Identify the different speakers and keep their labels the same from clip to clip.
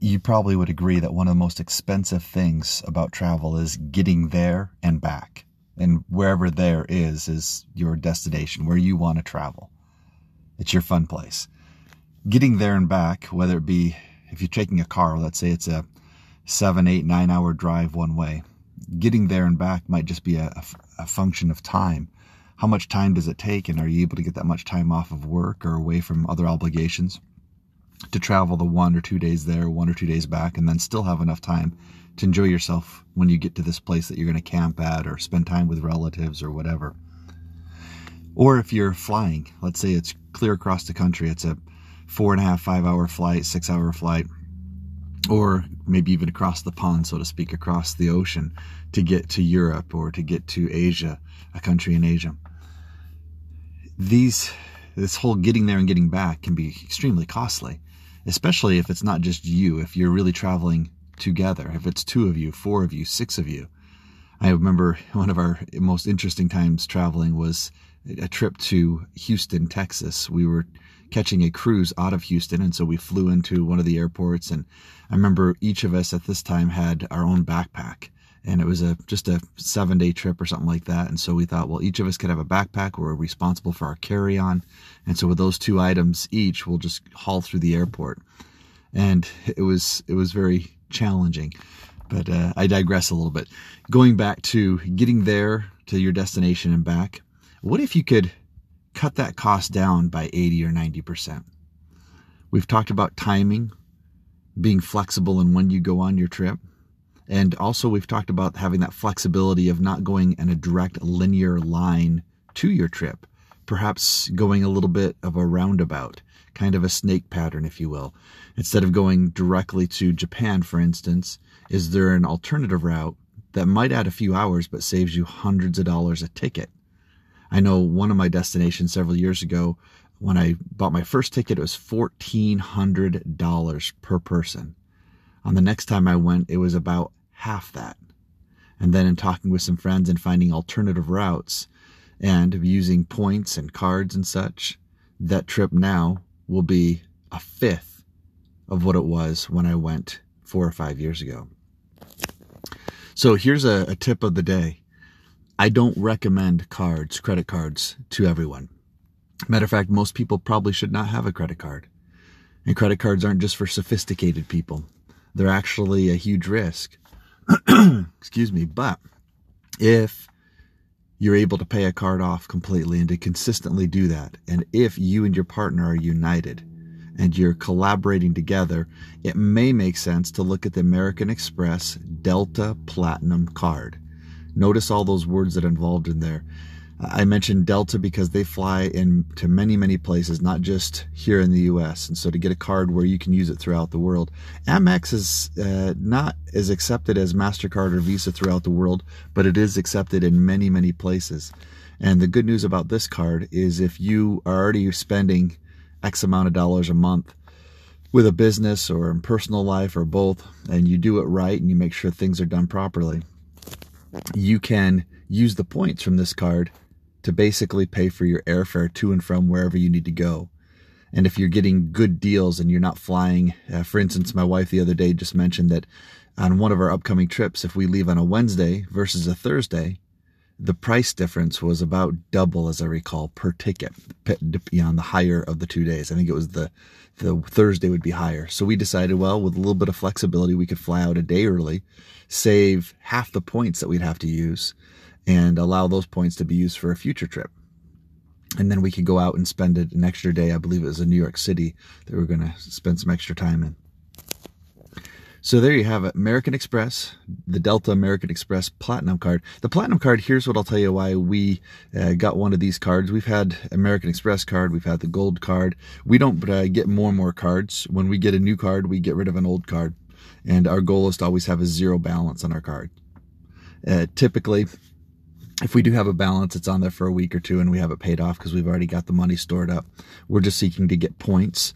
Speaker 1: you probably would agree that one of the most expensive things about travel is getting there and back. And wherever there is, is your destination, where you want to travel. It's your fun place. Getting there and back, whether it be if you're taking a car, let's say it's a seven, eight, nine hour drive one way, getting there and back might just be a, a, function of time. How much time does it take, and are you able to get that much time off of work or away from other obligations to travel the one or two days there, one or two days back, and then still have enough time to enjoy yourself when you get to this place that you're going to camp at or spend time with relatives or whatever? Or if you're flying, let's say it's clear across the country, it's a four and a half, five hour flight, six hour flight or maybe even across the pond, so to speak, across the ocean to get to Europe or to get to Asia, a country in Asia. These, this whole getting there and getting back can be extremely costly, especially if it's not just you, if you're really traveling together, if it's two of you, four of you, six of you. I remember one of our most interesting times traveling was a trip to Houston, Texas. We were catching a cruise out of Houston. And so we flew into one of the airports. And I remember each of us at this time had our own backpack. And it was a just a seven day trip or something like that. And so we thought, well, each of us could have a backpack. We're responsible for our carry on. And so with those two items each, we'll just haul through the airport. And it was it was very challenging. But uh, I digress a little bit. Going back to getting there to your destination and back, what if you could cut that cost down by 80 or 90%. We've talked about timing, being flexible in when you go on your trip. And also, we've talked about having that flexibility of not going in a direct linear line to your trip, perhaps going a little bit of a roundabout, kind of a snake pattern, if you will. Instead of going directly to Japan, for instance, is there an alternative route that might add a few hours but saves you hundreds of dollars a ticket? I know one of my destinations several years ago, when I bought my first ticket, it was $1,400 per person. On the next time I went, it was about half that. And then in talking with some friends and finding alternative routes and using points and cards and such, that trip now will be a fifth of what it was when I went four or five years ago. So here's a, a tip of the day. I don't recommend cards, credit cards, to everyone. Matter of fact, most people probably should not have a credit card. And credit cards aren't just for sophisticated people. They're actually a huge risk. Excuse me. But if you're able to pay a card off completely and to consistently do that, and if you and your partner are united and you're collaborating together, it may make sense to look at the American Express Delta Platinum card. Notice all those words that are involved in there. I mentioned Delta because they fly into many, many places, not just here in the US. And so to get a card where you can use it throughout the world. Amex is uh, not as accepted as MasterCard or Visa throughout the world, but it is accepted in many, many places. And the good news about this card is if you are already spending X amount of dollars a month with a business or in personal life or both, and you do it right and you make sure things are done properly, you can use the points from this card to basically pay for your airfare to and from wherever you need to go. And if you're getting good deals and you're not flying, uh, for instance, my wife the other day just mentioned that on one of our upcoming trips, if we leave on a Wednesday versus a Thursday, the price difference was about double, as I recall, per ticket, on the higher of the two days. I think it was the the Thursday would be higher. So we decided, well, with a little bit of flexibility, we could fly out a day early, save half the points that we'd have to use, and allow those points to be used for a future trip. And then we could go out and spend it an extra day. I believe it was in New York City that we are going to spend some extra time in. So there you have it. American Express, the Delta American Express Platinum card. The Platinum card, here's what I'll tell you why we uh, got one of these cards. We've had American Express card, we've had the gold card. We don't uh, get more and more cards. When we get a new card, we get rid of an old card. And our goal is to always have a zero balance on our card. Uh, typically, if we do have a balance, it's on there for a week or two and we have it paid off because we've already got the money stored up. We're just seeking to get points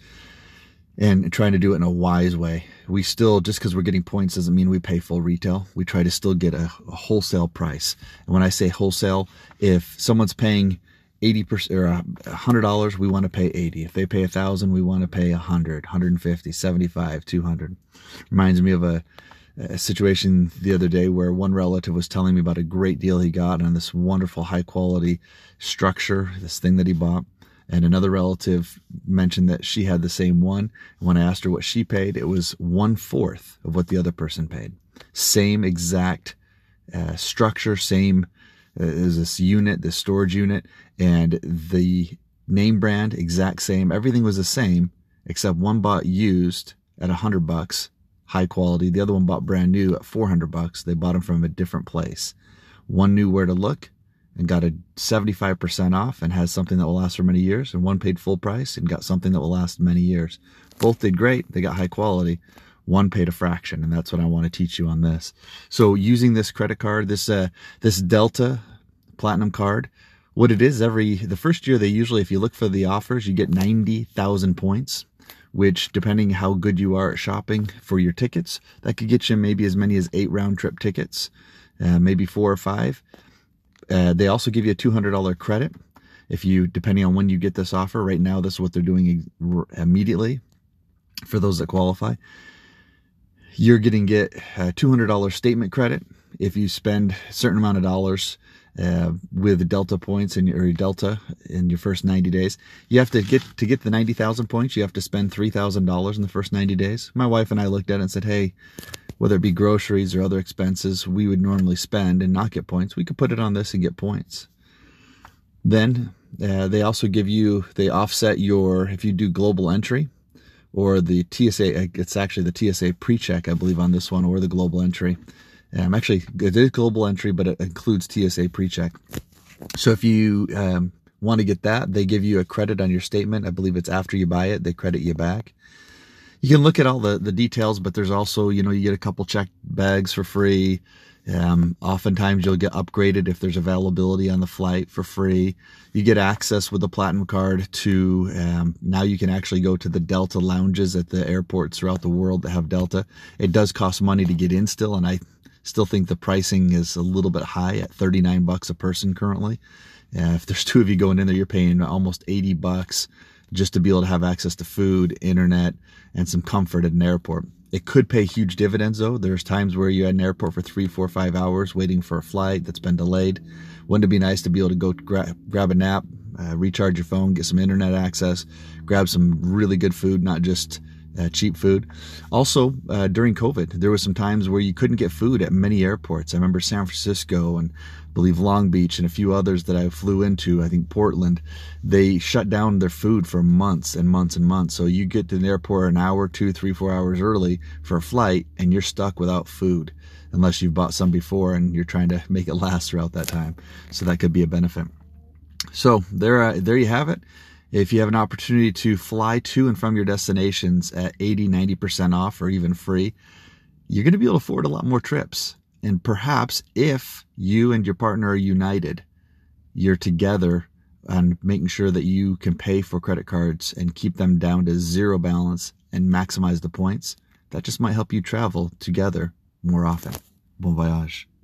Speaker 1: and trying to do it in a wise way. We still, just because we're getting points doesn't mean we pay full retail. We try to still get a, a, wholesale price. And when I say wholesale, if someone's paying 80% or $100, we want to pay 80. If they pay a 1000 we want to pay 100, 150, 75, 200. Reminds me of a, a situation the other day where one relative was telling me about a great deal he got on this wonderful high quality structure, this thing that he bought. And another relative mentioned that she had the same one. When I asked her what she paid, it was one fourth of what the other person paid. Same exact uh, structure, same uh, is this unit, this storage unit, and the name brand exact same. Everything was the same except one bought used at a hundred bucks, high quality. The other one bought brand new at 400 bucks. They bought them from a different place. One knew where to look and got a 75% off and has something that will last for many years. And one paid full price and got something that will last many years. Both did great. They got high quality. One paid a fraction. And that's what I want to teach you on this. So using this credit card, this, uh, this Delta platinum card, what it is every, the first year they usually, if you look for the offers, you get 90,000 points which depending how good you are at shopping for your tickets, that could get you maybe as many as eight round trip tickets, uh, maybe four or five. Uh, they also give you a $200 credit if you, depending on when you get this offer. Right now, this is what they're doing immediately for those that qualify. You're getting get a $200 statement credit if you spend a certain amount of dollars uh, with Delta points in your Delta in your first 90 days. You have to get to get the 90,000 points. You have to spend $3,000 in the first 90 days. My wife and I looked at it and said, "Hey, whether it be groceries or other expenses we would normally spend and not get points, we could put it on this and get points. Then uh, they also give you, they offset your, if you do global entry or the TSA, it's actually the TSA pre-check, I believe, on this one or the global entry. Um, actually, it is global entry, but it includes TSA pre-check. So if you um, want to get that, they give you a credit on your statement. I believe it's after you buy it, they credit you back you can look at all the, the details, but there's also, you know, you get a couple check bags for free. Um, oftentimes you'll get upgraded if there's availability on the flight for free. You get access with the platinum card to, um, now you can actually go to the Delta lounges at the airports throughout the world that have Delta. It does cost money to get in still, and I still think the pricing is a little bit high at 39 bucks a person currently. Uh, if there's two of you going in there, you're paying almost 80 bucks just to be able to have access to food, internet, and some comfort at an airport. It could pay huge dividends though. There's times where you're at an airport for three, four, five hours waiting for a flight that's been delayed. Wouldn't it be nice to be able to go gra- grab a nap, uh, recharge your phone, get some internet access, grab some really good food, not just uh, cheap food. Also, uh, during COVID, there was some times where you couldn't get food at many airports. I remember San Francisco and I believe Long Beach and a few others that I flew into. I think Portland. They shut down their food for months and months and months. So you get to the airport an hour, two, three, four hours early for a flight, and you're stuck without food unless you've bought some before and you're trying to make it last throughout that time. So that could be a benefit. So there, uh, there you have it. If you have an opportunity to fly to and from your destinations at 80, 90% off or even free, you're going to be able to afford a lot more trips. And perhaps if you and your partner are united, you're together on making sure that you can pay for credit cards and keep them down to zero balance and maximize the points, that just might help you travel together more often. Bon voyage.